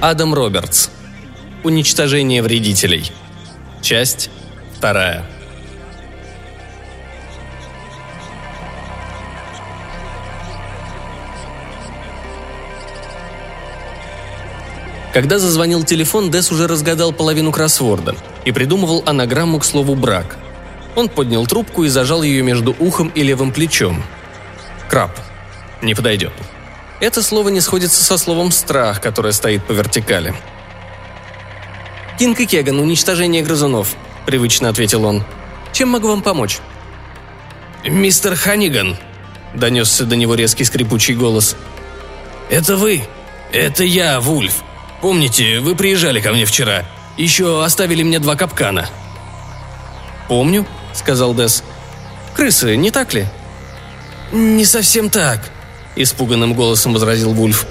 Адам Робертс. Уничтожение вредителей. Часть вторая. Когда зазвонил телефон, Дес уже разгадал половину кроссворда и придумывал анаграмму к слову «брак». Он поднял трубку и зажал ее между ухом и левым плечом. «Краб. Не подойдет». Это слово не сходится со словом «страх», которое стоит по вертикали. «Кинг и Кеган, уничтожение грызунов», — привычно ответил он. «Чем могу вам помочь?» «Мистер Ханиган», — донесся до него резкий скрипучий голос. «Это вы? Это я, Вульф. Помните, вы приезжали ко мне вчера. Еще оставили мне два капкана». «Помню», — сказал Дес. «Крысы, не так ли?» «Не совсем так», — испуганным голосом возразил Вульф.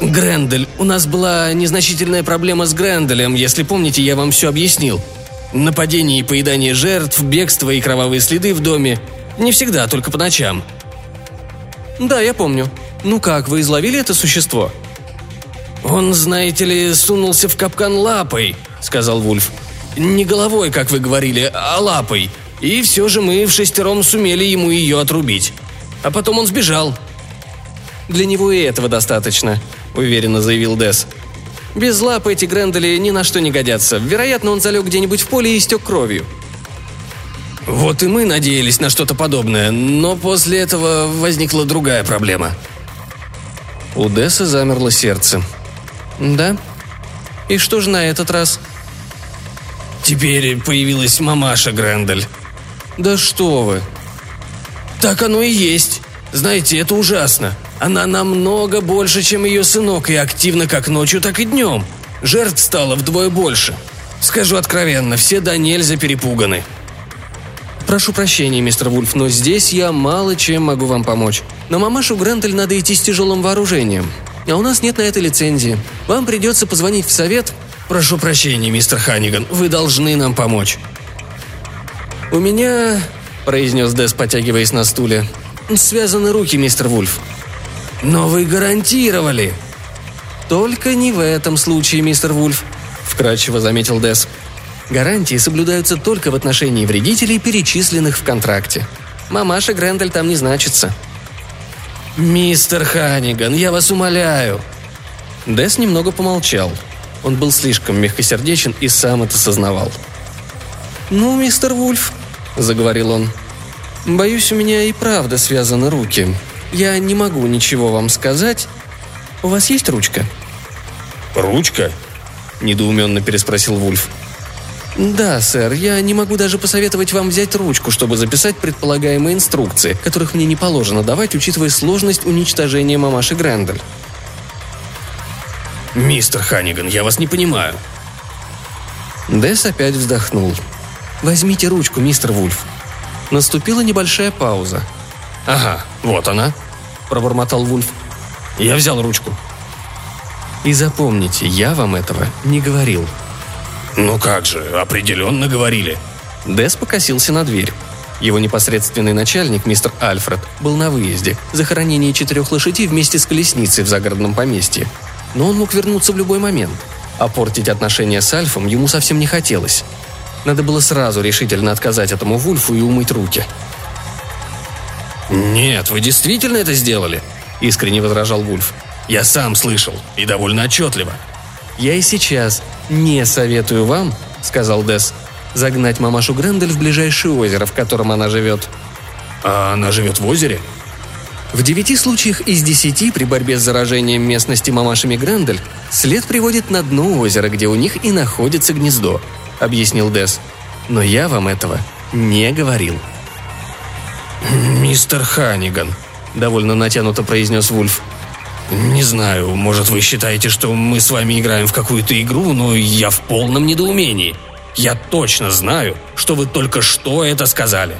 «Грендель, у нас была незначительная проблема с Гренделем, если помните, я вам все объяснил. Нападение и поедание жертв, бегство и кровавые следы в доме. Не всегда, только по ночам». «Да, я помню. Ну как, вы изловили это существо?» «Он, знаете ли, сунулся в капкан лапой», — сказал Вульф. «Не головой, как вы говорили, а лапой. И все же мы в шестером сумели ему ее отрубить. А потом он сбежал». «Для него и этого достаточно», — уверенно заявил Дес. «Без лап эти Грендели ни на что не годятся. Вероятно, он залег где-нибудь в поле и истек кровью». «Вот и мы надеялись на что-то подобное, но после этого возникла другая проблема». У Десса замерло сердце. «Да? И что же на этот раз?» «Теперь появилась мамаша Грендель». «Да что вы!» «Так оно и есть. Знаете, это ужасно. Она намного больше, чем ее сынок, и активна как ночью, так и днем. Жертв стало вдвое больше. Скажу откровенно, все до нельзя перепуганы». «Прошу прощения, мистер Вульф, но здесь я мало чем могу вам помочь. На мамашу Грендель надо идти с тяжелым вооружением. А у нас нет на это лицензии. Вам придется позвонить в совет. Прошу прощения, мистер Ханиган, вы должны нам помочь. У меня, произнес Дес, потягиваясь на стуле, связаны руки, мистер Вульф. Но вы гарантировали. Только не в этом случае, мистер Вульф, вкрадчиво заметил Дес. Гарантии соблюдаются только в отношении вредителей, перечисленных в контракте. Мамаша Грендель там не значится. «Мистер Ханиган, я вас умоляю!» Дес немного помолчал. Он был слишком мягкосердечен и сам это сознавал. «Ну, мистер Вульф», — заговорил он, — «боюсь, у меня и правда связаны руки. Я не могу ничего вам сказать. У вас есть ручка?» «Ручка?» – недоуменно переспросил Вульф. «Да, сэр, я не могу даже посоветовать вам взять ручку, чтобы записать предполагаемые инструкции, которых мне не положено давать, учитывая сложность уничтожения мамаши Грендель». «Мистер Ханиган, я вас не понимаю». Десс опять вздохнул. «Возьмите ручку, мистер Вульф». Наступила небольшая пауза. «Ага, вот она», – пробормотал Вульф. «Я взял ручку». «И запомните, я вам этого не говорил», «Ну как же, определенно говорили». Дес покосился на дверь. Его непосредственный начальник, мистер Альфред, был на выезде, захоронении четырех лошадей вместе с колесницей в загородном поместье. Но он мог вернуться в любой момент. А портить отношения с Альфом ему совсем не хотелось. Надо было сразу решительно отказать этому Вульфу и умыть руки. «Нет, вы действительно это сделали?» – искренне возражал Вульф. «Я сам слышал, и довольно отчетливо». «Я и сейчас не советую вам», — сказал Дес, — «загнать мамашу Грендель в ближайшее озеро, в котором она живет». «А она живет в озере?» В девяти случаях из десяти при борьбе с заражением местности мамашами Грендель след приводит на дно озера, где у них и находится гнездо, объяснил Дес. Но я вам этого не говорил. «Мистер Ханиган», — довольно натянуто произнес Вульф. «Не знаю, может, вы считаете, что мы с вами играем в какую-то игру, но я в полном недоумении. Я точно знаю, что вы только что это сказали».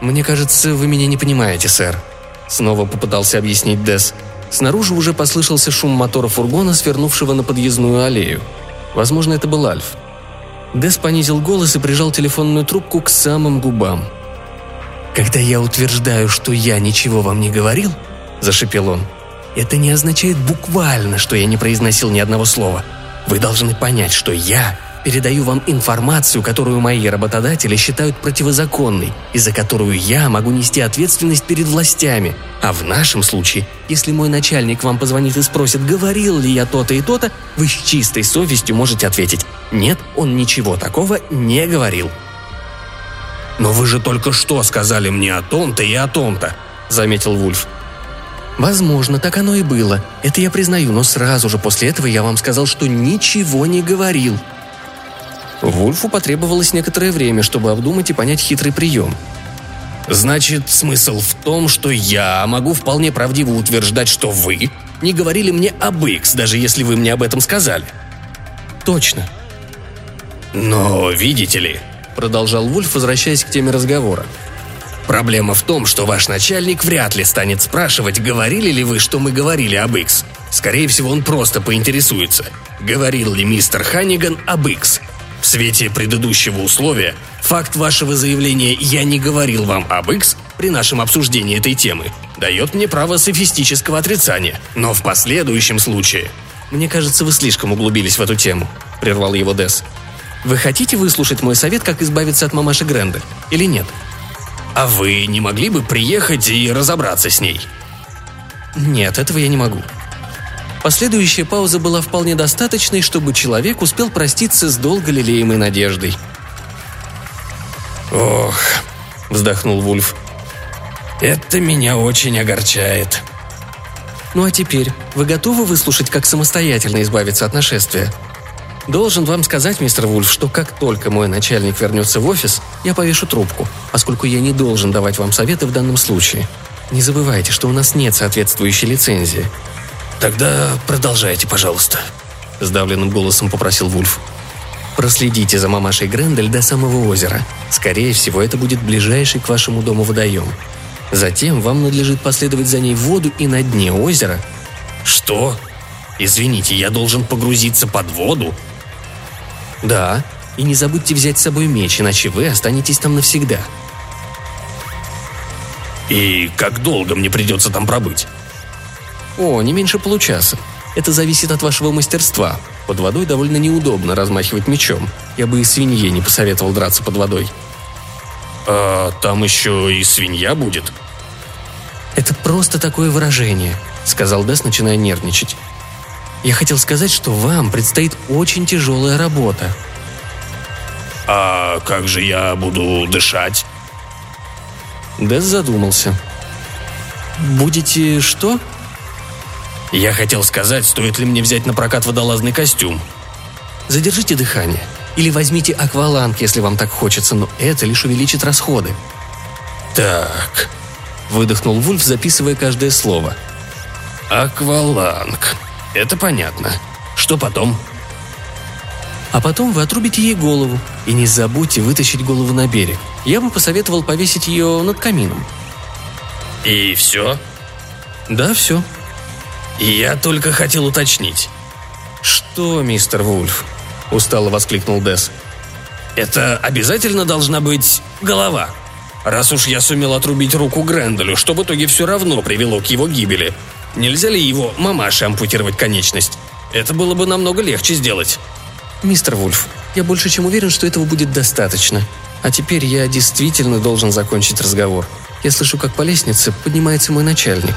«Мне кажется, вы меня не понимаете, сэр», — снова попытался объяснить Дес. Снаружи уже послышался шум мотора фургона, свернувшего на подъездную аллею. Возможно, это был Альф. Дес понизил голос и прижал телефонную трубку к самым губам. «Когда я утверждаю, что я ничего вам не говорил», — зашипел он, это не означает буквально, что я не произносил ни одного слова. Вы должны понять, что я передаю вам информацию, которую мои работодатели считают противозаконной, и за которую я могу нести ответственность перед властями. А в нашем случае, если мой начальник вам позвонит и спросит, говорил ли я то-то и то-то, вы с чистой совестью можете ответить «Нет, он ничего такого не говорил». «Но вы же только что сказали мне о том-то и о том-то», — заметил Вульф. Возможно, так оно и было. Это я признаю, но сразу же после этого я вам сказал, что ничего не говорил. Вульфу потребовалось некоторое время, чтобы обдумать и понять хитрый прием. «Значит, смысл в том, что я могу вполне правдиво утверждать, что вы не говорили мне об X, даже если вы мне об этом сказали». «Точно». «Но, видите ли», — продолжал Вульф, возвращаясь к теме разговора, Проблема в том, что ваш начальник вряд ли станет спрашивать, говорили ли вы, что мы говорили об X. Скорее всего, он просто поинтересуется, говорил ли мистер Ханниган об X. В свете предыдущего условия, факт вашего заявления «я не говорил вам об X» при нашем обсуждении этой темы дает мне право софистического отрицания. Но в последующем случае... «Мне кажется, вы слишком углубились в эту тему», — прервал его Десс. «Вы хотите выслушать мой совет, как избавиться от мамаши Гренды, или нет?» «А вы не могли бы приехать и разобраться с ней?» «Нет, этого я не могу», Последующая пауза была вполне достаточной, чтобы человек успел проститься с долго лелеемой надеждой. «Ох», — вздохнул Вульф, — «это меня очень огорчает». «Ну а теперь, вы готовы выслушать, как самостоятельно избавиться от нашествия?» Должен вам сказать, мистер Вульф, что как только мой начальник вернется в офис, я повешу трубку, поскольку я не должен давать вам советы в данном случае. Не забывайте, что у нас нет соответствующей лицензии. Тогда продолжайте, пожалуйста, сдавленным голосом попросил Вульф. Проследите за мамашей Грендель до самого озера. Скорее всего, это будет ближайший к вашему дому водоем. Затем вам надлежит последовать за ней в воду и на дне озера. Что? Извините, я должен погрузиться под воду? Да, и не забудьте взять с собой меч, иначе вы останетесь там навсегда. И как долго мне придется там пробыть? О, не меньше получаса. Это зависит от вашего мастерства. Под водой довольно неудобно размахивать мечом. Я бы и свинье не посоветовал драться под водой. А там еще и свинья будет? Это просто такое выражение, сказал Дес, начиная нервничать. Я хотел сказать, что вам предстоит очень тяжелая работа. А как же я буду дышать? Дэс задумался. Будете что? Я хотел сказать, стоит ли мне взять на прокат водолазный костюм. Задержите дыхание. Или возьмите акваланг, если вам так хочется, но это лишь увеличит расходы. Так, выдохнул Вульф, записывая каждое слово. Акваланг. Это понятно. Что потом? А потом вы отрубите ей голову. И не забудьте вытащить голову на берег. Я бы посоветовал повесить ее над камином. И все? Да, все. Я только хотел уточнить. Что, мистер Вульф? Устало воскликнул Десс. Это обязательно должна быть голова. Раз уж я сумел отрубить руку Гренделю, что в итоге все равно привело к его гибели, Нельзя ли его мамаше ампутировать конечность? Это было бы намного легче сделать. Мистер Вульф, я больше чем уверен, что этого будет достаточно. А теперь я действительно должен закончить разговор. Я слышу, как по лестнице поднимается мой начальник.